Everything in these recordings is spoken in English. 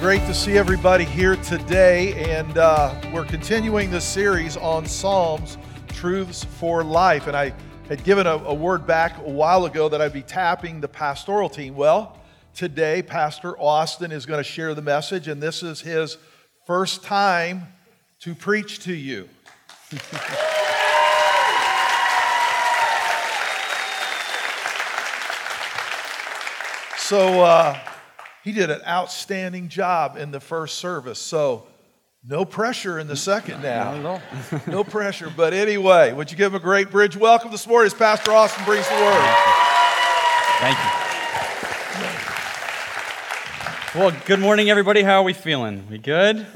Great to see everybody here today. And uh, we're continuing this series on Psalms, Truths for Life. And I had given a, a word back a while ago that I'd be tapping the pastoral team. Well, today, Pastor Austin is going to share the message, and this is his first time to preach to you. so, uh, he did an outstanding job in the first service. So, no pressure in the second now. no pressure. But anyway, would you give him a great bridge welcome this morning as Pastor Austin brings the word? Thank you. Well, good morning, everybody. How are we feeling? We good?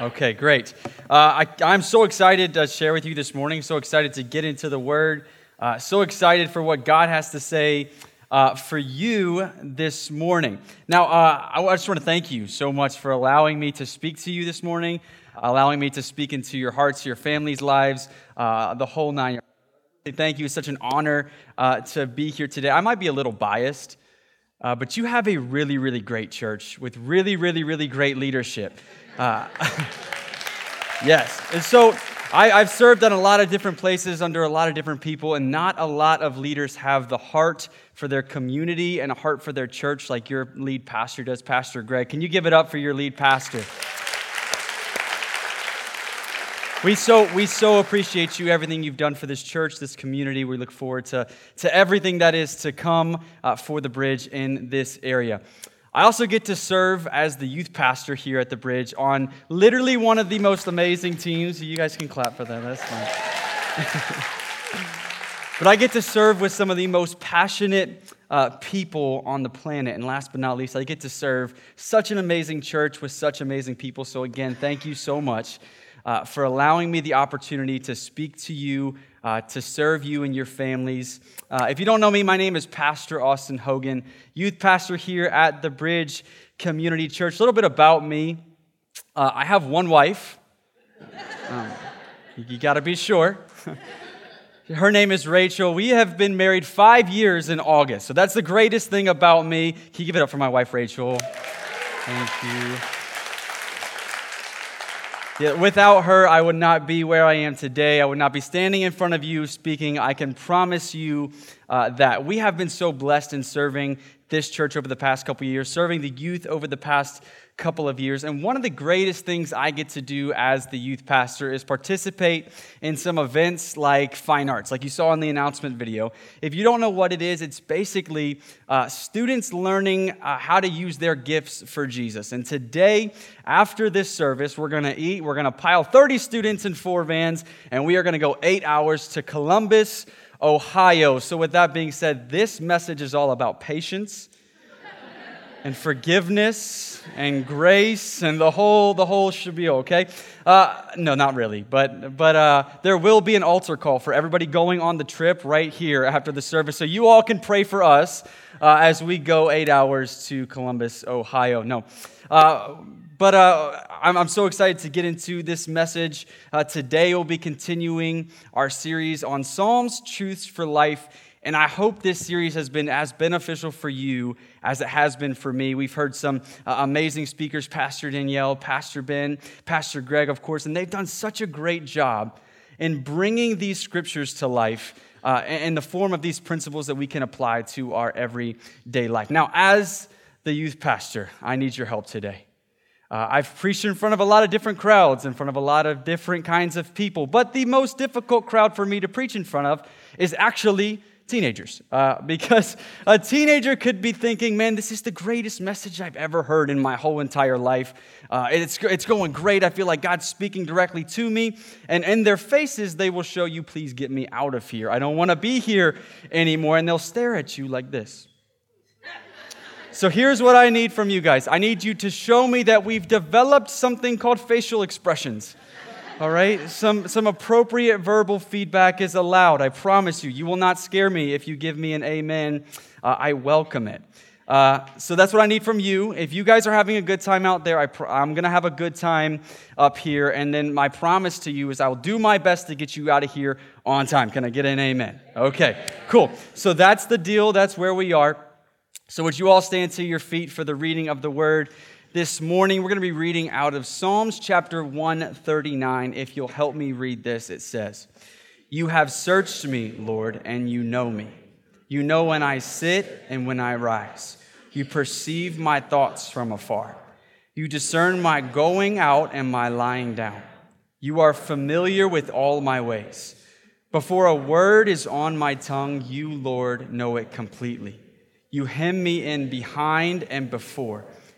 Okay, great. Uh, I, am so excited to share with you this morning. So excited to get into the Word. Uh, so excited for what God has to say uh, for you this morning. Now, uh, I just want to thank you so much for allowing me to speak to you this morning, allowing me to speak into your hearts, your families' lives, uh, the whole nine. Thank you. It's such an honor uh, to be here today. I might be a little biased, uh, but you have a really, really great church with really, really, really great leadership. Uh, yes. And so I, have served in a lot of different places under a lot of different people, and not a lot of leaders have the heart for their community and a heart for their church like your lead pastor does, Pastor Greg. Can you give it up for your lead pastor? We so, we so appreciate you, everything you've done for this church, this community. We look forward to, to everything that is to come uh, for the bridge in this area. I also get to serve as the youth pastor here at the bridge on literally one of the most amazing teams. You guys can clap for that, that's fine. but I get to serve with some of the most passionate uh, people on the planet. And last but not least, I get to serve such an amazing church with such amazing people. So, again, thank you so much uh, for allowing me the opportunity to speak to you uh, to serve you and your families. Uh, if you don't know me, my name is Pastor Austin Hogan, youth pastor here at the Bridge Community Church. A little bit about me uh, I have one wife. Um, you got to be sure. Her name is Rachel. We have been married five years in August. So that's the greatest thing about me. Can you give it up for my wife, Rachel? Thank you. Yeah, without her, I would not be where I am today. I would not be standing in front of you speaking. I can promise you uh, that we have been so blessed in serving this church over the past couple years, serving the youth over the past couple of years. And one of the greatest things I get to do as the youth pastor is participate in some events like fine arts, like you saw in the announcement video. If you don't know what it is, it's basically uh, students learning uh, how to use their gifts for Jesus. And today, after this service, we're going to eat, we're going to pile 30 students in four vans, and we are going to go eight hours to Columbus. Ohio. So, with that being said, this message is all about patience and forgiveness and grace and the whole the whole be okay uh, no not really but but uh, there will be an altar call for everybody going on the trip right here after the service so you all can pray for us uh, as we go eight hours to columbus ohio no uh, but uh, I'm, I'm, so excited to get into this message. Uh, today, we'll be continuing our series on Psalms, Truths for Life. And I hope this series has been as beneficial for you as it has been for me. We've heard some uh, amazing speakers Pastor Danielle, Pastor Ben, Pastor Greg, of course, and they've done such a great job in bringing these scriptures to life uh, in the form of these principles that we can apply to our everyday life. Now, as the youth pastor, I need your help today. Uh, I've preached in front of a lot of different crowds, in front of a lot of different kinds of people, but the most difficult crowd for me to preach in front of is actually teenagers. Uh, because a teenager could be thinking, man, this is the greatest message I've ever heard in my whole entire life. Uh, it's, it's going great. I feel like God's speaking directly to me. And in their faces, they will show you, please get me out of here. I don't want to be here anymore. And they'll stare at you like this. So here's what I need from you guys I need you to show me that we've developed something called facial expressions. All right? Some, some appropriate verbal feedback is allowed. I promise you. You will not scare me if you give me an amen. Uh, I welcome it. Uh, so that's what I need from you. If you guys are having a good time out there, I am going to have a good time up here. And then my promise to you is I will do my best to get you out of here on time. Can I get an amen? Okay, cool. So that's the deal. That's where we are. So would you all stand to your feet for the reading of the word? This morning, we're going to be reading out of Psalms chapter 139. If you'll help me read this, it says, You have searched me, Lord, and you know me. You know when I sit and when I rise. You perceive my thoughts from afar. You discern my going out and my lying down. You are familiar with all my ways. Before a word is on my tongue, you, Lord, know it completely. You hem me in behind and before,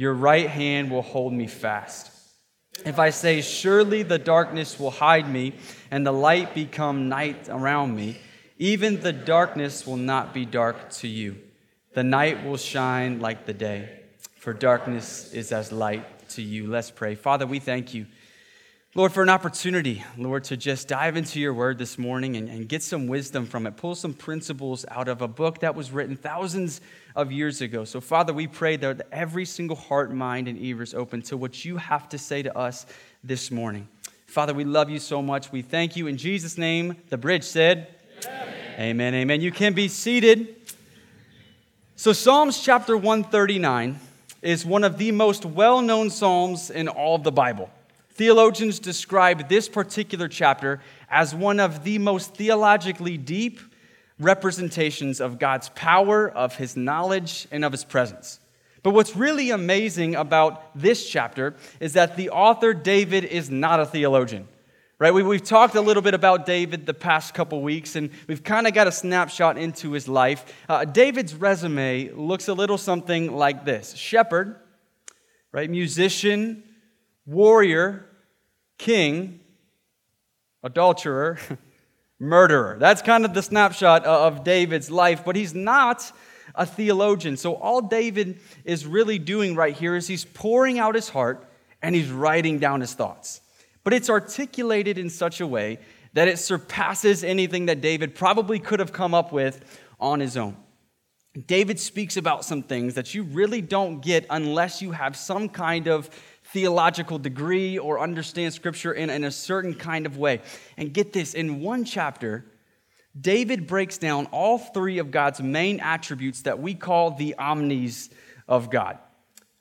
Your right hand will hold me fast. If I say, Surely the darkness will hide me, and the light become night around me, even the darkness will not be dark to you. The night will shine like the day, for darkness is as light to you. Let's pray. Father, we thank you, Lord, for an opportunity, Lord, to just dive into your word this morning and, and get some wisdom from it, pull some principles out of a book that was written thousands of years ago. So, Father, we pray that every single heart, mind, and ears open to what you have to say to us this morning. Father, we love you so much. We thank you. In Jesus' name, the bridge said, Amen, amen. amen. You can be seated. So, Psalms chapter 139 is one of the most well known Psalms in all of the Bible. Theologians describe this particular chapter as one of the most theologically deep representations of God's power, of his knowledge, and of his presence. But what's really amazing about this chapter is that the author, David, is not a theologian right? We, have talked a little bit about David the past couple weeks, and we've kind of got a snapshot into his life. Uh, David's resume looks a little something like this shepherd, right? Musician, warrior, king, adulterer, murderer. That's kind of the snapshot of David's life, but he's not a theologian. So, all David is really doing right here is he's pouring out his heart and he's writing down his thoughts but it's articulated in such a way that it surpasses anything that David probably could have come up with on his own. David speaks about some things that you really don't get unless you have some kind of theological degree or understand scripture in, in a certain kind of way. And get this in one chapter, David breaks down all three of God's main attributes that we call the omnis of God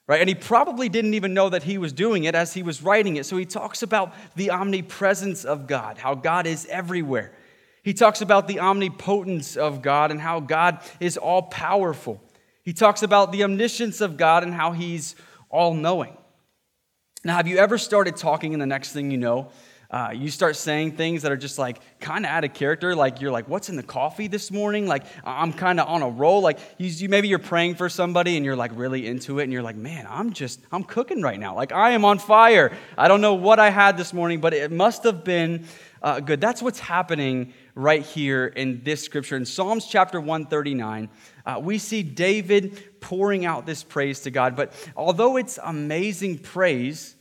right? And he probably didn't even know that he was doing it as he was writing it. So he talks about the omnipresence of God, how God is everywhere. He talks about the omnipotence of God and how God is all powerful. He talks about the omniscience of God and how he's all knowing. Now, have you ever started talking and the next thing you know, uh, you start saying things that are just like kind of out of character? Like you're like what's in the coffee this morning? Like i'm kind of on a roll. Like you, you, maybe you're praying for somebody and you're like really into it and you're like man i'm just i'm cooking right now. Like i am on fire. I don't know what i had this morning but it must have been uh, good. That's what's happening right here in this scripture. In psalms chapter 139 uh, we see david pouring out this praise to god but although it's amazing praise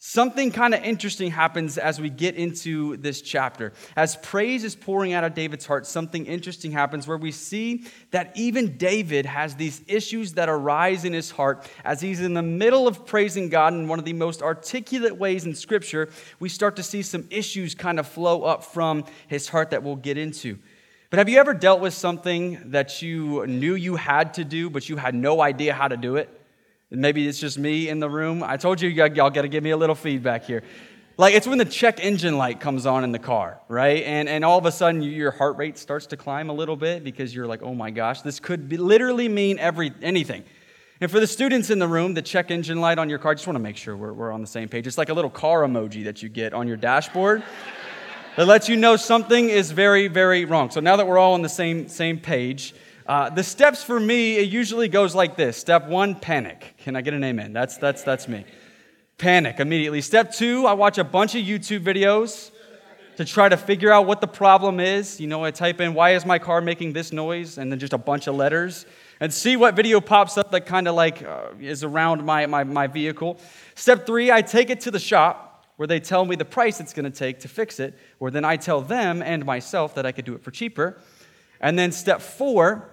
Something kind of interesting happens as we get into this chapter. As praise is pouring out of David's heart, something interesting happens where we see that even David has these issues that arise in his heart as he's in the middle of praising God in one of the most articulate ways in Scripture. We start to see some issues kind of flow up from his heart that we'll get into. But have you ever dealt with something that you knew you had to do, but you had no idea how to do it? Maybe it's just me in the room. I told you, y'all got to give me a little feedback here. Like it's when the check engine light comes on in the car, right? And, and all of a sudden your heart rate starts to climb a little bit because you're like, oh my gosh, this could be, literally mean every, anything. And for the students in the room, the check engine light on your car, just want to make sure we're, we're on the same page. It's like a little car emoji that you get on your dashboard that lets you know something is very, very wrong. So now that we're all on the same, same page, uh, the steps for me, it usually goes like this. Step one, panic. Can I get an amen? That's, that's, that's me. Panic immediately. Step two, I watch a bunch of YouTube videos to try to figure out what the problem is. You know, I type in, why is my car making this noise? And then just a bunch of letters and see what video pops up that kind of like uh, is around my, my, my vehicle. Step three, I take it to the shop where they tell me the price it's going to take to fix it, where then I tell them and myself that I could do it for cheaper. And then step four,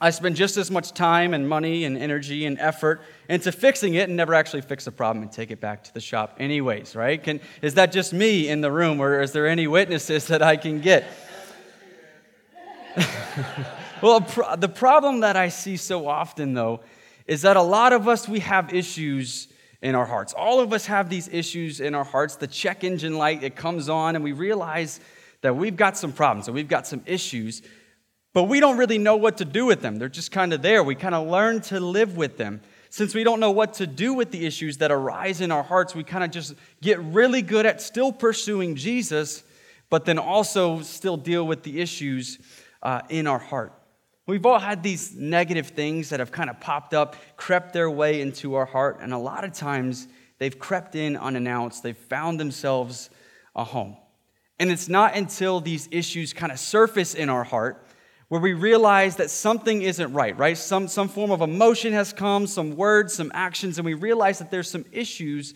I spend just as much time and money and energy and effort into fixing it and never actually fix the problem and take it back to the shop, anyways, right? Can, is that just me in the room, or is there any witnesses that I can get? Well, the problem that I see so often, though, is that a lot of us, we have issues in our hearts. All of us have these issues in our hearts. The check engine light, it comes on, and we realize that we've got some problems and we've got some issues, but we don't really know what to do with them. They're just kind of there. We kind of learn to live with them. Since we don't know what to do with the issues that arise in our hearts, we kind of just get really good at still pursuing Jesus, but then also still deal with the issues uh, in our heart. We've all had these negative things that have kind of popped up, crept their way into our heart, and a lot of times they've crept in unannounced. They've found themselves a home. And it's not until these issues kind of surface in our heart where we realize that something isn't right, right? Some, some form of emotion has come, some words, some actions, and we realize that there's some issues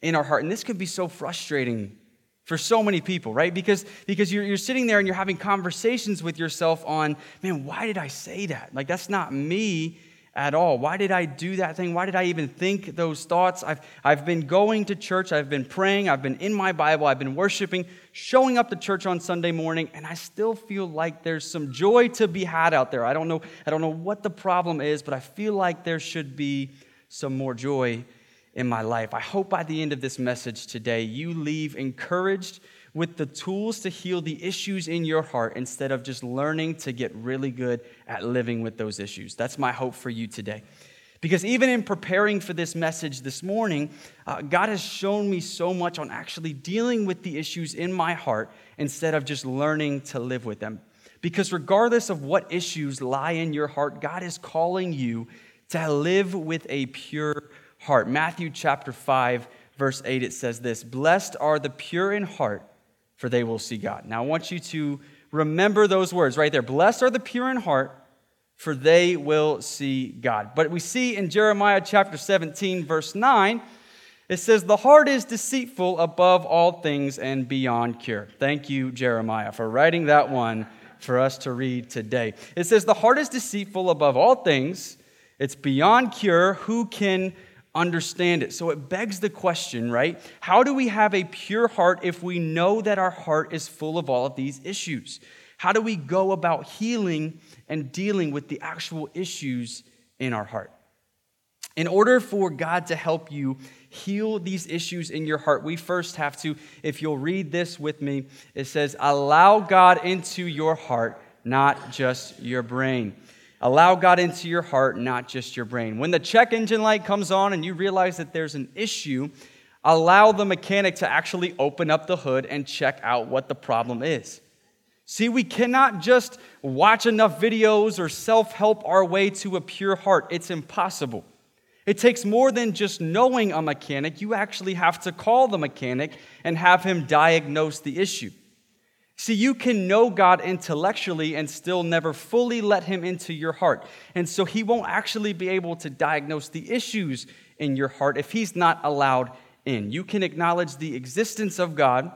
in our heart. And this can be so frustrating for so many people, right? Because, because you're, you're sitting there and you're having conversations with yourself on, man, why did I say that? Like, that's not me at all. Why did I do that thing? Why did I even think those thoughts? I've, I've been going to church, I've been praying, I've been in my Bible, I've been worshiping, showing up to church on Sunday morning, and I still feel like there's some joy to be had out there. I don't know, I don't know what the problem is, but I feel like there should be some more joy in my life. I hope by the end of this message today, you leave encouraged with the tools to heal the issues in your heart instead of just learning to get really good at living with those issues. That's my hope for you today. Because even in preparing for this message this morning, uh, God has shown me so much on actually dealing with the issues in my heart instead of just learning to live with them. Because regardless of what issues lie in your heart, God is calling you to live with a pure heart. Matthew chapter 5, verse 8, it says this Blessed are the pure in heart, for they will see God. Now, I want you to remember those words right there. Blessed are the pure in heart, for they will see God. But we see in Jeremiah chapter 17, verse 9, it says, The heart is deceitful above all things and beyond cure. Thank you, Jeremiah, for writing that one for us to read today. It says, The heart is deceitful above all things, it's beyond cure. Who can understand it. So it begs the question, right? How do we have a pure heart if we know that our heart is full of all of these issues? How do we go about healing and dealing with the actual issues in our heart? In order for God to help you heal these issues in your heart, we first have to, if you'll read this with me, it says, allow God into your heart, not just your brain. Allow God into your heart, not just your brain. When the check engine light comes on and you realize that there's an issue, allow the mechanic to actually open up the hood and check out what the problem is. See, we cannot just watch enough videos or self help our way to a pure heart. It's impossible. It takes more than just knowing a mechanic. You actually have to call the mechanic and have him diagnose the issue. See, you can know God intellectually and still never fully let Him into your heart. And so He won't actually be able to diagnose the issues in your heart if He's not allowed in. You can acknowledge the existence of God.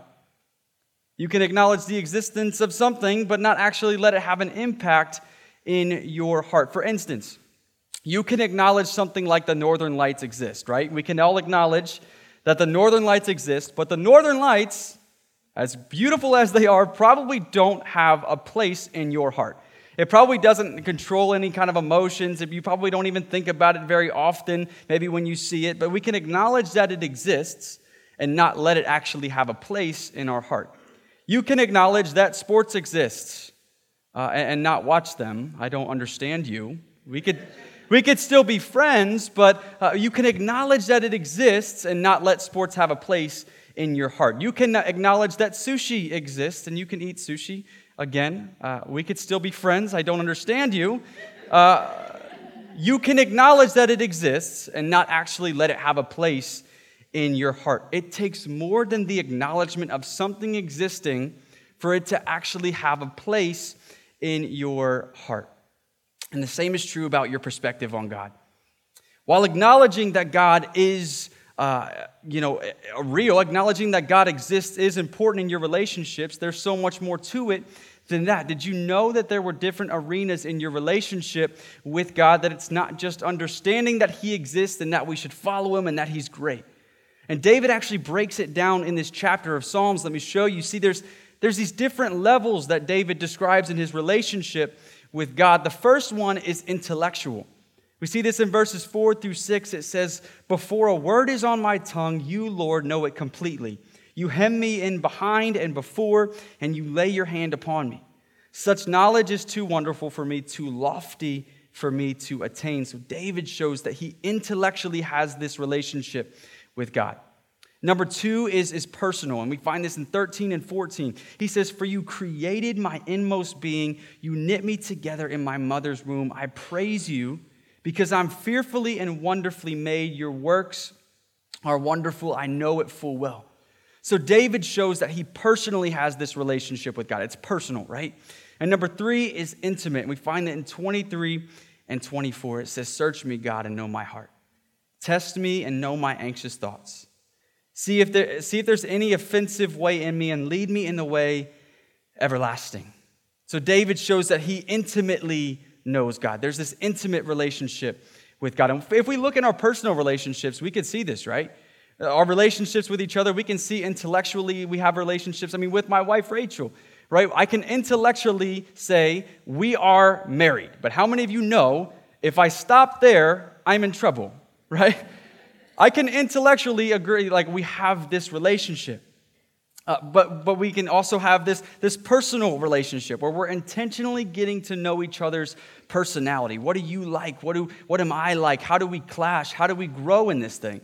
You can acknowledge the existence of something, but not actually let it have an impact in your heart. For instance, you can acknowledge something like the northern lights exist, right? We can all acknowledge that the northern lights exist, but the northern lights as beautiful as they are, probably don't have a place in your heart. It probably doesn't control any kind of emotions. You probably don't even think about it very often, maybe when you see it, but we can acknowledge that it exists and not let it actually have a place in our heart. You can acknowledge that sports exists uh, and not watch them. I don't understand you. We could, We could still be friends, but uh, you can acknowledge that it exists and not let sports have a place in your heart. You can acknowledge that sushi exists and you can eat sushi. Again, uh, we could still be friends. I don't understand you. Uh, you can acknowledge that it exists and not actually let it have a place in your heart. It takes more than the acknowledgement of something existing for it to actually have a place in your heart. And the same is true about your perspective on God. While acknowledging that God is, uh, you know, real, acknowledging that God exists is important in your relationships, there's so much more to it than that. Did you know that there were different arenas in your relationship with God? That it's not just understanding that He exists and that we should follow Him and that He's great. And David actually breaks it down in this chapter of Psalms. Let me show you. See, there's, there's these different levels that David describes in his relationship with God. The first one is intellectual. We see this in verses 4 through 6. It says, Before a word is on my tongue, you, Lord, know it completely. You hem me in behind and before, and you lay your hand upon me. Such knowledge is too wonderful for me, too lofty for me to attain. So David shows that he intellectually has this relationship with God. Number two is, is personal, and we find this in 13 and 14. He says, For you created my inmost being, you knit me together in my mother's womb. I praise you because I'm fearfully and wonderfully made. Your works are wonderful. I know it full well. So David shows that he personally has this relationship with God. It's personal, right? And number three is intimate. We find that in 23 and 24. It says, Search me, God, and know my heart. Test me and know my anxious thoughts. See if, there, see if there's any offensive way in me and lead me in the way everlasting. So David shows that he intimately knows God. There's this intimate relationship with God. And if we look in our personal relationships, we can see this, right? Our relationships with each other, we can see intellectually we have relationships. I mean, with my wife, Rachel, right? I can intellectually say we are married. But how many of you know if I stop there, I'm in trouble, right? I can intellectually agree, like we have this relationship. Uh, but, but we can also have this, this personal relationship where we're intentionally getting to know each other's personality. What do you like? What, do, what am I like? How do we clash? How do we grow in this thing?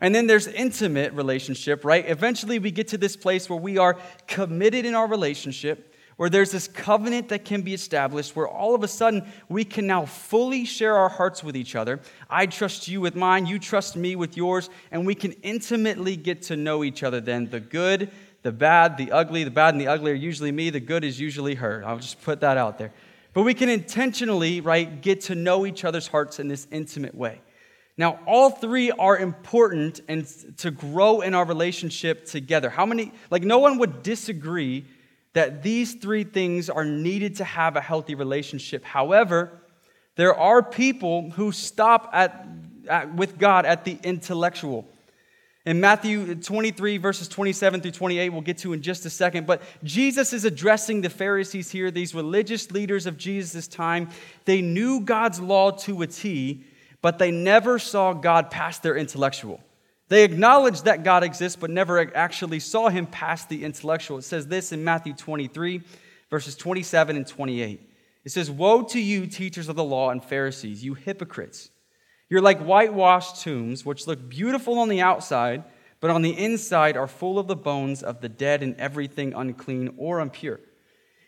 And then there's intimate relationship, right? Eventually we get to this place where we are committed in our relationship where there's this covenant that can be established, where all of a sudden we can now fully share our hearts with each other. I trust you with mine, you trust me with yours, and we can intimately get to know each other then. The good, the bad, the ugly. The bad and the ugly are usually me, the good is usually her. I'll just put that out there. But we can intentionally, right, get to know each other's hearts in this intimate way. Now, all three are important and to grow in our relationship together. How many, like, no one would disagree that these three things are needed to have a healthy relationship. However, there are people who stop at, at, with God at the intellectual. In Matthew 23, verses 27 through 28, we'll get to in just a second, but Jesus is addressing the Pharisees here, these religious leaders of Jesus' time. They knew God's law to a T, but they never saw God past their intellectual. They acknowledged that God exists, but never actually saw him past the intellectual. It says this in Matthew 23, verses 27 and 28. It says, Woe to you, teachers of the law and Pharisees, you hypocrites! You're like whitewashed tombs, which look beautiful on the outside, but on the inside are full of the bones of the dead and everything unclean or impure.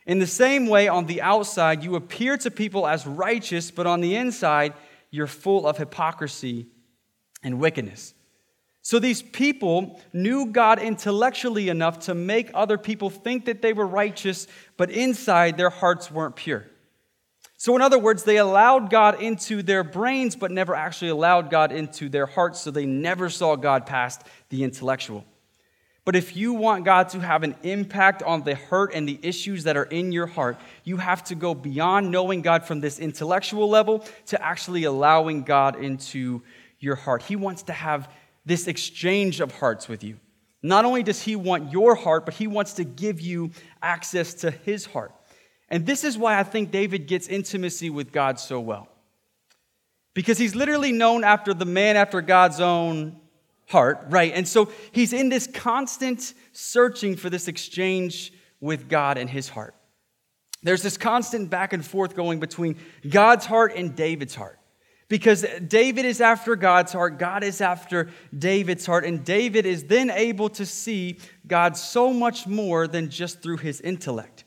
In the same way, on the outside, you appear to people as righteous, but on the inside, you're full of hypocrisy and wickedness. So these people knew God intellectually enough to make other people think that they were righteous, but inside their hearts weren't pure. So, in other words, they allowed God into their brains, but never actually allowed God into their hearts, so they never saw God past the intellectual. But if you want God to have an impact on the hurt and the issues that are in your heart, you have to go beyond knowing God from this intellectual level to actually allowing God into your heart. He wants to have this exchange of hearts with you. Not only does he want your heart, but he wants to give you access to his heart. And this is why I think David gets intimacy with God so well. Because he's literally known after the man after God's own heart, right? And so he's in this constant searching for this exchange with God and his heart. There's this constant back and forth going between God's heart and David's heart. Because David is after God's heart, God is after David's heart, and David is then able to see God so much more than just through his intellect.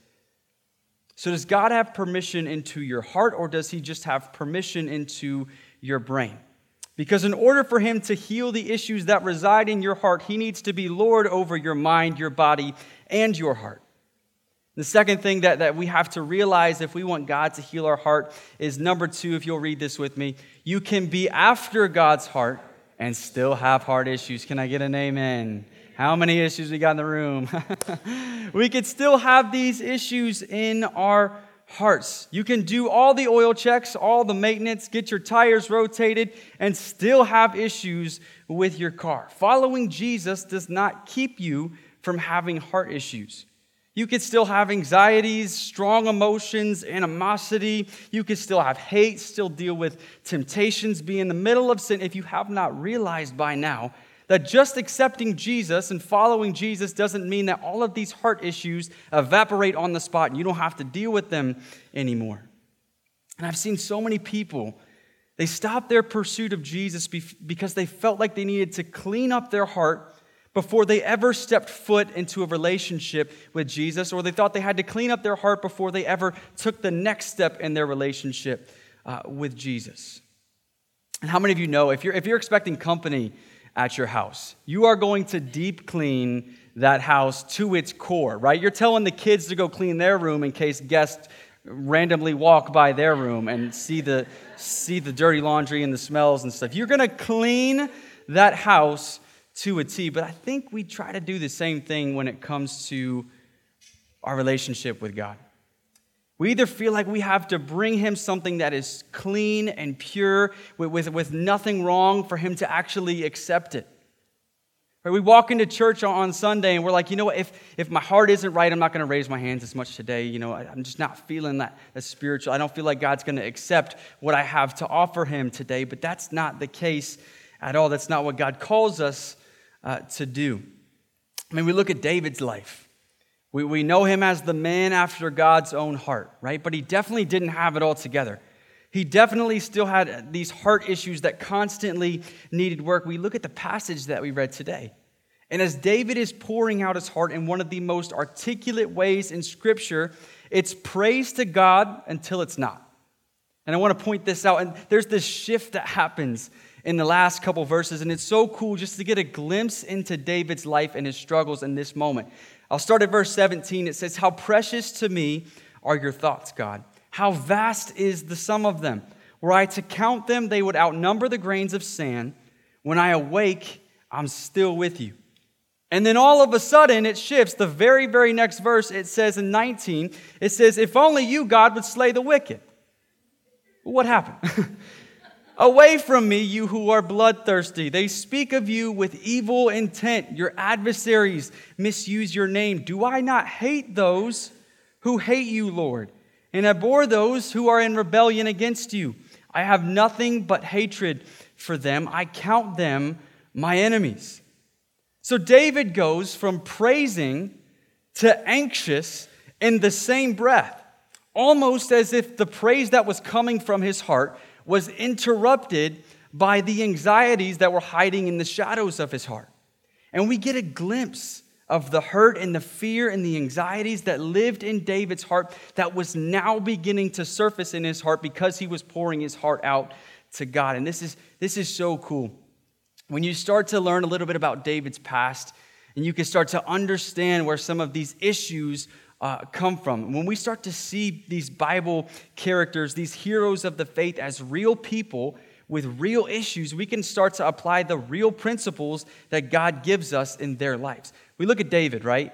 So, does God have permission into your heart, or does he just have permission into your brain? Because in order for him to heal the issues that reside in your heart, he needs to be Lord over your mind, your body, and your heart. The second thing that, that we have to realize if we want God to heal our heart is number two, if you'll read this with me, you can be after God's heart and still have heart issues. Can I get an amen? How many issues we got in the room? we could still have these issues in our hearts. You can do all the oil checks, all the maintenance, get your tires rotated, and still have issues with your car. Following Jesus does not keep you from having heart issues. You could still have anxieties, strong emotions, animosity. You could still have hate, still deal with temptations, be in the middle of sin if you have not realized by now that just accepting Jesus and following Jesus doesn't mean that all of these heart issues evaporate on the spot and you don't have to deal with them anymore. And I've seen so many people, they stopped their pursuit of Jesus because they felt like they needed to clean up their heart before they ever stepped foot into a relationship with Jesus, or they thought they had to clean up their heart before they ever took the next step in their relationship uh, with Jesus. And how many of you know if you're, if you're expecting company at your house, you are going to deep clean that house to its core, right? You're telling the kids to go clean their room in case guests randomly walk by their room and see the, see the dirty laundry and the smells and stuff. You're going to clean that house to a T, but I think we try to do the same thing when it comes to our relationship with God. We either feel like we have to bring him something that is clean and pure with, with, with nothing wrong for him to actually accept it. Or we walk into church on Sunday and we're like, you know what, if, if my heart isn't right, I'm not going to raise my hands as much today. You know, I, I'm just not feeling that, that spiritual. I don't feel like God's going to accept what I have to offer him today. But that's not the case at all. That's not what God calls us uh, to do. I mean, we look at David's life. We, we know him as the man after God's own heart, right? But he definitely didn't have it all together. He definitely still had these heart issues that constantly needed work. We look at the passage that we read today. And as David is pouring out his heart in one of the most articulate ways in Scripture, it's praise to God until it's not. And I want to point this out. And there's this shift that happens in the last couple verses, and it's so cool just to get a glimpse into David's life and his struggles in this moment. I'll start at verse 17. It says, How precious to me are your thoughts, God. How vast is the sum of them. Were I to count them, they would outnumber the grains of sand. When I awake, I'm still with you. And then all of a sudden it shifts. The very, very next verse, it says in 19, it says, If only you, God, would slay the wicked. What happened? Away from me, you who are bloodthirsty. They speak of you with evil intent. Your adversaries misuse your name. Do I not hate those who hate you, Lord, and abhor those who are in rebellion against you? I have nothing but hatred for them. I count them my enemies. So David goes from praising to anxious in the same breath, almost as if the praise that was coming from his heart was interrupted by the anxieties that were hiding in the shadows of his heart. And we get a glimpse of the hurt and the fear and the anxieties that lived in David's heart that was now beginning to surface in his heart because he was pouring his heart out to God. And this is, this is so cool. When you start to learn a little bit about David's past, and you can start to understand where some of these issues uh, come from. When we start to see these Bible characters, these heroes of the faith, as real people with real issues, we can start to apply the real principles that God gives us in their lives. We look at David, right?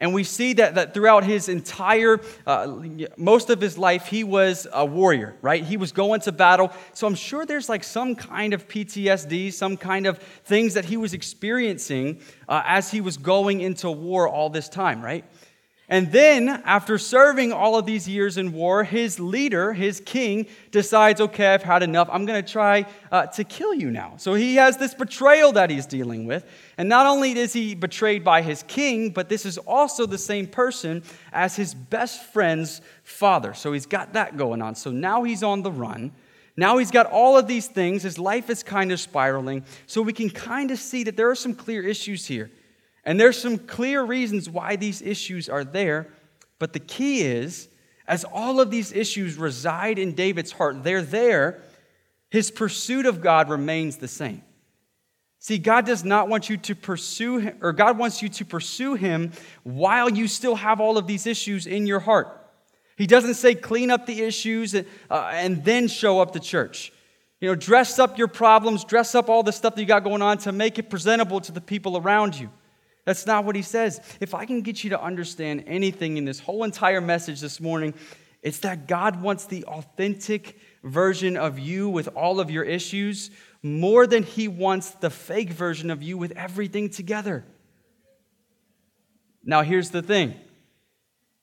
And we see that, that throughout his entire, uh, most of his life, he was a warrior, right? He was going to battle. So I'm sure there's like some kind of PTSD, some kind of things that he was experiencing uh, as he was going into war all this time, right? And then, after serving all of these years in war, his leader, his king, decides, okay, I've had enough. I'm going to try uh, to kill you now. So he has this betrayal that he's dealing with. And not only is he betrayed by his king, but this is also the same person as his best friend's father. So he's got that going on. So now he's on the run. Now he's got all of these things. His life is kind of spiraling. So we can kind of see that there are some clear issues here. And there's some clear reasons why these issues are there. But the key is, as all of these issues reside in David's heart, they're there, his pursuit of God remains the same. See, God does not want you to pursue him, or God wants you to pursue him while you still have all of these issues in your heart. He doesn't say clean up the issues and, uh, and then show up to church. You know, dress up your problems, dress up all the stuff that you got going on to make it presentable to the people around you. That's not what he says. If I can get you to understand anything in this whole entire message this morning, it's that God wants the authentic version of you with all of your issues more than he wants the fake version of you with everything together. Now, here's the thing.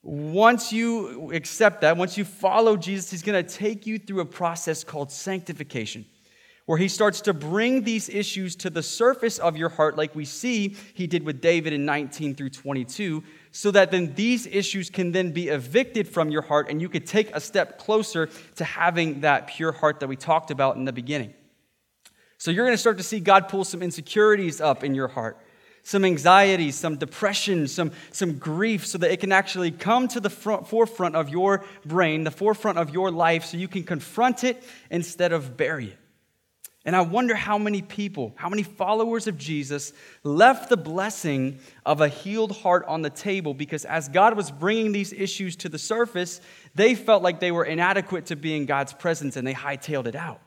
Once you accept that, once you follow Jesus, he's going to take you through a process called sanctification where he starts to bring these issues to the surface of your heart, like we see he did with David in 19 through 22, so that then these issues can then be evicted from your heart and you could take a step closer to having that pure heart that we talked about in the beginning. So you're going to start to see God pull some insecurities up in your heart. Some anxiety, some depression, some, some grief, so that it can actually come to the front, forefront of your brain, the forefront of your life, so you can confront it instead of bury it. And I wonder how many people, how many followers of Jesus left the blessing of a healed heart on the table because as God was bringing these issues to the surface, they felt like they were inadequate to be in God's presence and they hightailed it out.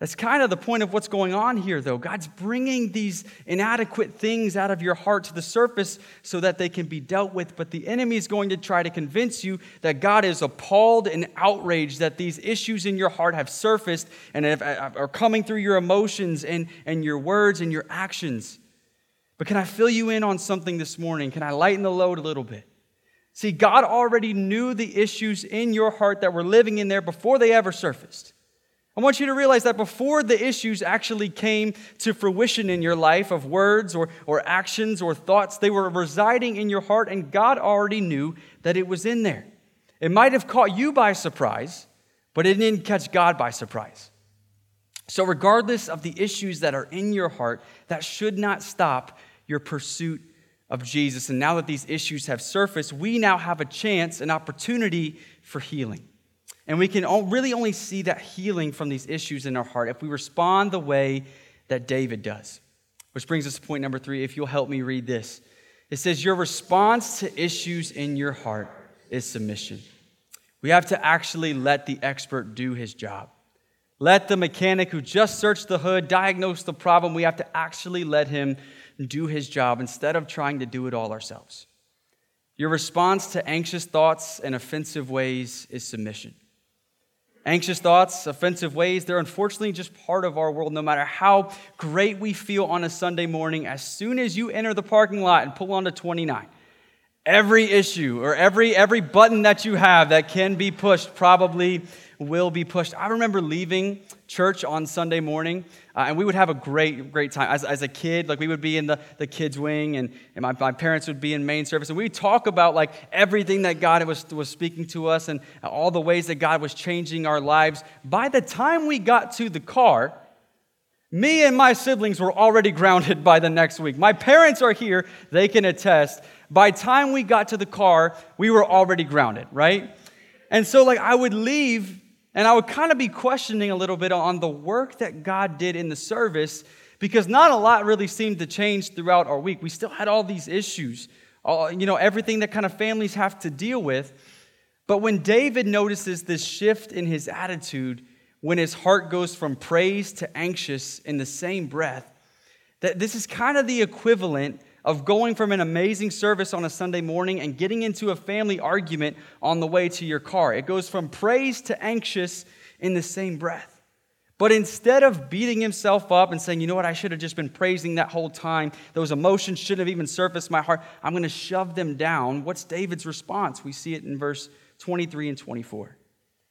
That's kind of the point of what's going on here, though. God's bringing these inadequate things out of your heart to the surface so that they can be dealt with. But the enemy is going to try to convince you that God is appalled and outraged that these issues in your heart have surfaced and have, are coming through your emotions and, and your words and your actions. But can I fill you in on something this morning? Can I lighten the load a little bit? See, God already knew the issues in your heart that were living in there before they ever surfaced. I want you to realize that before the issues actually came to fruition in your life of words or, or actions or thoughts, they were residing in your heart, and God already knew that it was in there. It might have caught you by surprise, but it didn't catch God by surprise. So, regardless of the issues that are in your heart, that should not stop your pursuit of Jesus. And now that these issues have surfaced, we now have a chance, an opportunity for healing. And we can really only see that healing from these issues in our heart if we respond the way that David does. Which brings us to point number three. If you'll help me read this, it says, Your response to issues in your heart is submission. We have to actually let the expert do his job. Let the mechanic who just searched the hood diagnose the problem. We have to actually let him do his job instead of trying to do it all ourselves. Your response to anxious thoughts and offensive ways is submission. Anxious thoughts, offensive ways, they're unfortunately just part of our world. No matter how great we feel on a Sunday morning, as soon as you enter the parking lot and pull onto 29, every issue or every, every button that you have that can be pushed probably will be pushed. I remember leaving church on Sunday morning, uh, and we would have a great, great time. As, as a kid, like we would be in the, the kids' wing, and, and my, my parents would be in main service, and we'd talk about like everything that God was, was speaking to us and all the ways that God was changing our lives. By the time we got to the car, me and my siblings were already grounded by the next week. My parents are here, they can attest. By time we got to the car, we were already grounded, right? And so like I would leave and I would kind of be questioning a little bit on the work that God did in the service because not a lot really seemed to change throughout our week. We still had all these issues, all, you know, everything that kind of families have to deal with. But when David notices this shift in his attitude, when his heart goes from praise to anxious in the same breath, that this is kind of the equivalent of going from an amazing service on a Sunday morning and getting into a family argument on the way to your car. It goes from praise to anxious in the same breath. But instead of beating himself up and saying, you know what, I should have just been praising that whole time, those emotions shouldn't have even surfaced my heart, I'm going to shove them down. What's David's response? We see it in verse 23 and 24.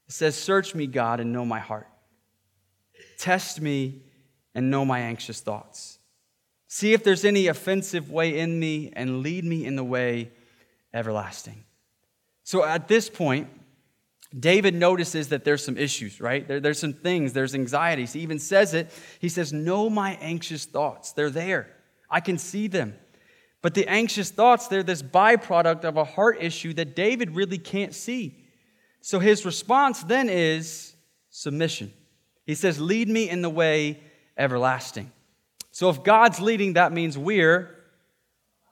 It says, Search me, God, and know my heart. Test me and know my anxious thoughts. See if there's any offensive way in me and lead me in the way everlasting. So at this point, David notices that there's some issues, right? There, there's some things, there's anxieties. He even says it. He says, Know my anxious thoughts. They're there, I can see them. But the anxious thoughts, they're this byproduct of a heart issue that David really can't see. So his response then is submission. He says, Lead me in the way everlasting. So if God's leading, that means we're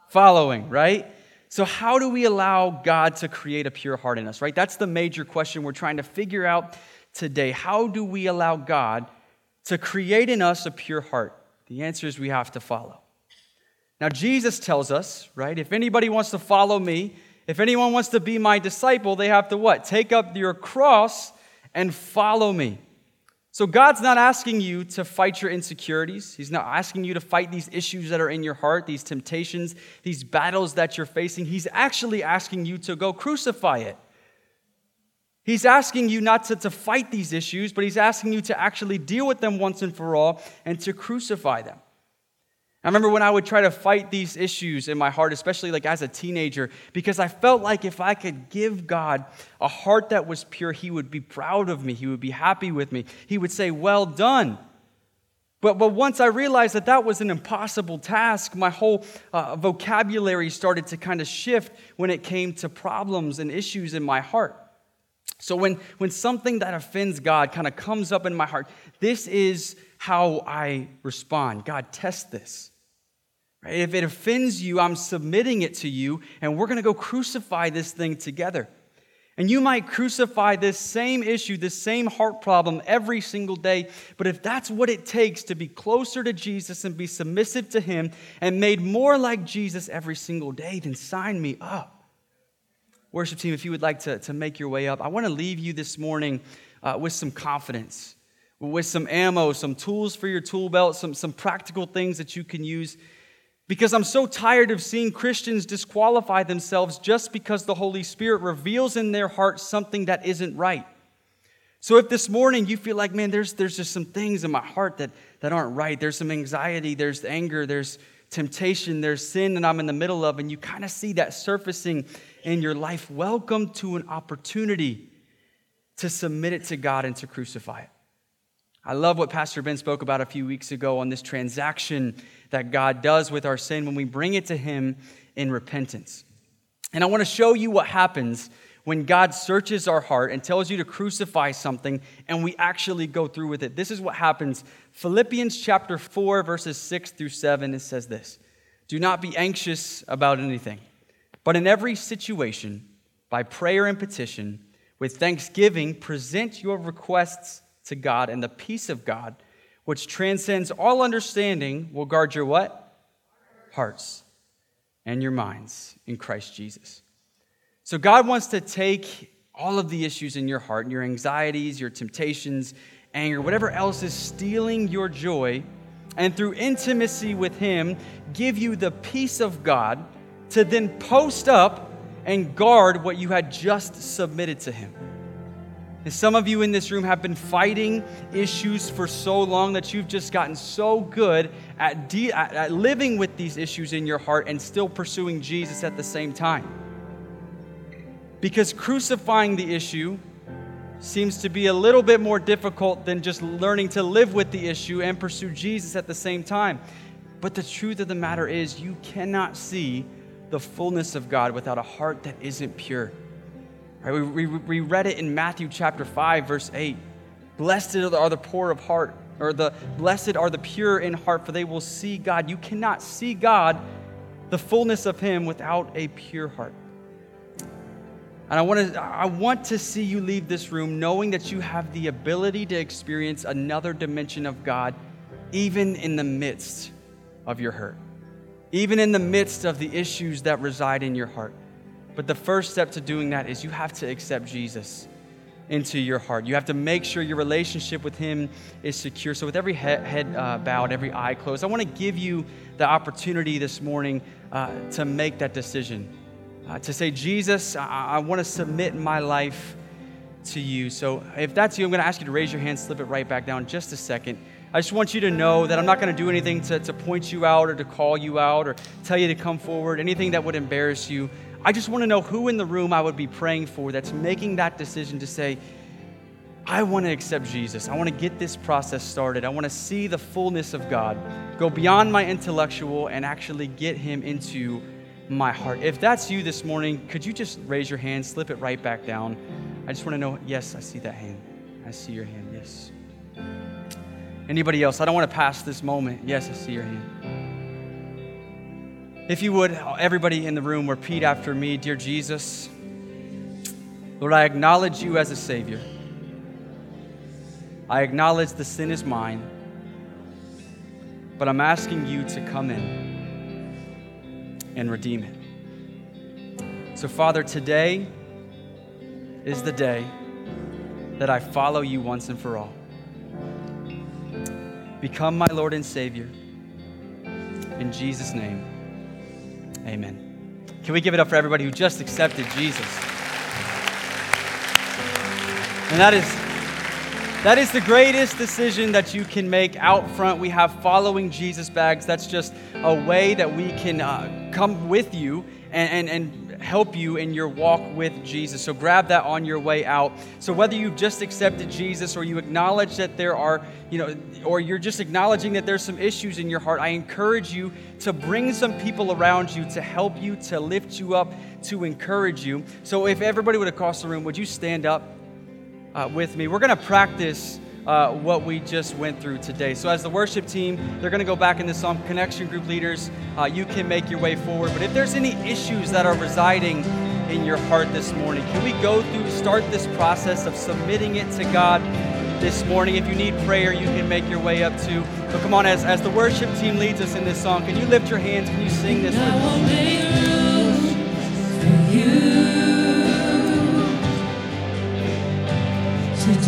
following, right? So, how do we allow God to create a pure heart in us, right? That's the major question we're trying to figure out today. How do we allow God to create in us a pure heart? The answer is we have to follow. Now, Jesus tells us, right, if anybody wants to follow me, if anyone wants to be my disciple, they have to what? Take up your cross and follow me. So God's not asking you to fight your insecurities. He's not asking you to fight these issues that are in your heart, these temptations, these battles that you're facing. He's actually asking you to go crucify it. He's asking you not to, to fight these issues, but he's asking you to actually deal with them once and for all and to crucify them. I remember when I would try to fight these issues in my heart, especially like as a teenager, because I felt like if I could give God a heart that was pure, He would be proud of me. He would be happy with me. He would say, Well done. But, but once I realized that that was an impossible task, my whole uh, vocabulary started to kind of shift when it came to problems and issues in my heart. So when, when something that offends God kind of comes up in my heart, this is how I respond. God, test this. Right? If it offends you, I'm submitting it to you, and we're going to go crucify this thing together. And you might crucify this same issue, this same heart problem every single day. But if that's what it takes to be closer to Jesus and be submissive to Him and made more like Jesus every single day, then sign me up. Worship team, if you would like to, to make your way up, I want to leave you this morning uh, with some confidence, with some ammo, some tools for your tool belt, some, some practical things that you can use because I'm so tired of seeing Christians disqualify themselves just because the Holy Spirit reveals in their heart something that isn't right. So if this morning you feel like, man, there's, there's just some things in my heart that, that aren't right, there's some anxiety, there's anger, there's temptation, there's sin that I'm in the middle of, and you kind of see that surfacing in your life, welcome to an opportunity to submit it to God and to crucify it. I love what Pastor Ben spoke about a few weeks ago on this transaction that God does with our sin when we bring it to Him in repentance. And I want to show you what happens when God searches our heart and tells you to crucify something and we actually go through with it. This is what happens. Philippians chapter 4, verses 6 through 7, it says this Do not be anxious about anything, but in every situation, by prayer and petition, with thanksgiving, present your requests to God, and the peace of God, which transcends all understanding, will guard your what? Hearts and your minds in Christ Jesus. So God wants to take all of the issues in your heart, and your anxieties, your temptations, anger, whatever else is stealing your joy, and through intimacy with Him, give you the peace of God to then post up and guard what you had just submitted to Him. And some of you in this room have been fighting issues for so long that you've just gotten so good at, de- at living with these issues in your heart and still pursuing Jesus at the same time. Because crucifying the issue seems to be a little bit more difficult than just learning to live with the issue and pursue Jesus at the same time. But the truth of the matter is, you cannot see the fullness of God without a heart that isn't pure. Right, we, we, we read it in Matthew chapter 5, verse 8. Blessed are the poor of heart, or the blessed are the pure in heart, for they will see God. You cannot see God, the fullness of Him, without a pure heart. And I want, to, I want to see you leave this room knowing that you have the ability to experience another dimension of God, even in the midst of your hurt, even in the midst of the issues that reside in your heart. But the first step to doing that is you have to accept Jesus into your heart. You have to make sure your relationship with Him is secure. So, with every head, uh, bowed, every eye closed, I want to give you the opportunity this morning uh, to make that decision. Uh, to say, Jesus, I, I want to submit my life to you. So, if that's you, I'm going to ask you to raise your hand, slip it right back down just a second. I just want you to know that I'm not going to do anything to, to point you out or to call you out or tell you to come forward, anything that would embarrass you. I just want to know who in the room I would be praying for that's making that decision to say, I want to accept Jesus. I want to get this process started. I want to see the fullness of God, go beyond my intellectual, and actually get Him into my heart. If that's you this morning, could you just raise your hand, slip it right back down? I just want to know, yes, I see that hand. I see your hand, yes. Anybody else? I don't want to pass this moment. Yes, I see your hand. If you would, everybody in the room, repeat after me Dear Jesus, Lord, I acknowledge you as a Savior. I acknowledge the sin is mine, but I'm asking you to come in and redeem it. So, Father, today is the day that I follow you once and for all. Become my Lord and Savior. In Jesus' name, amen. Can we give it up for everybody who just accepted Jesus? And that is that is the greatest decision that you can make out front. We have following Jesus bags. That's just a way that we can uh, come with you and, and, and help you in your walk with Jesus. So grab that on your way out. So whether you've just accepted Jesus or you acknowledge that there are, you know, or you're just acknowledging that there's some issues in your heart, I encourage you to bring some people around you to help you, to lift you up, to encourage you. So if everybody would across the room, would you stand up? uh, with me. We're going to practice uh, what we just went through today. So, as the worship team, they're going to go back into some connection group leaders. Uh, you can make your way forward. But if there's any issues that are residing in your heart this morning, can we go through, start this process of submitting it to God this morning? If you need prayer, you can make your way up to. But come on, as, as the worship team leads us in this song, can you lift your hands? Can you sing this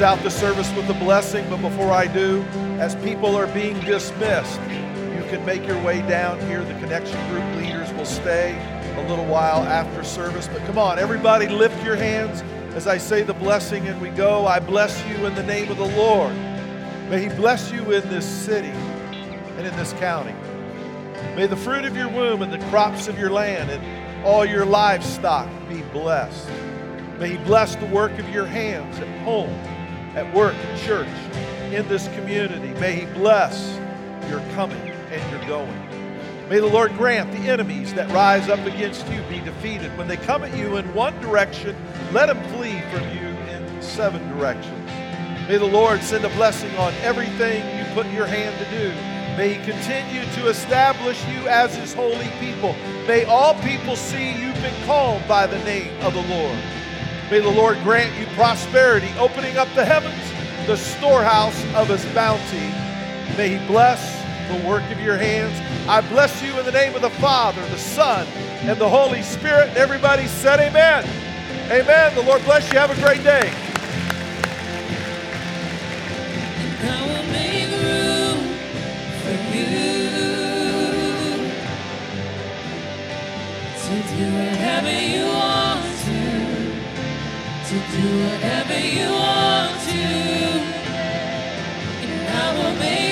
close out the service with a blessing, but before I do, as people are being dismissed, you can make your way down here. The connection group leaders will stay a little while after service. But come on, everybody, lift your hands as I say the blessing and we go. I bless you in the name of the Lord. May He bless you in this city and in this county. May the fruit of your womb and the crops of your land and all your livestock be blessed. May He bless the work of your hands at home, at work, at church, in this community. May He bless your coming and your going. May the Lord grant the enemies that rise up against you be defeated. When they come at you in one direction, let them flee from you in seven directions. May the Lord send a blessing on everything you put your hand to do. May He continue to establish you as His holy people. May all people see you've been called by the name of the Lord. May the Lord grant you prosperity, opening up the heavens, the storehouse of His bounty. May He bless the work of your hands. I bless you in the name of the Father, the Son, and the Holy Spirit. Everybody said, Amen. Amen. The Lord bless you. Have a great day. You to do whatever you want to, and I will make.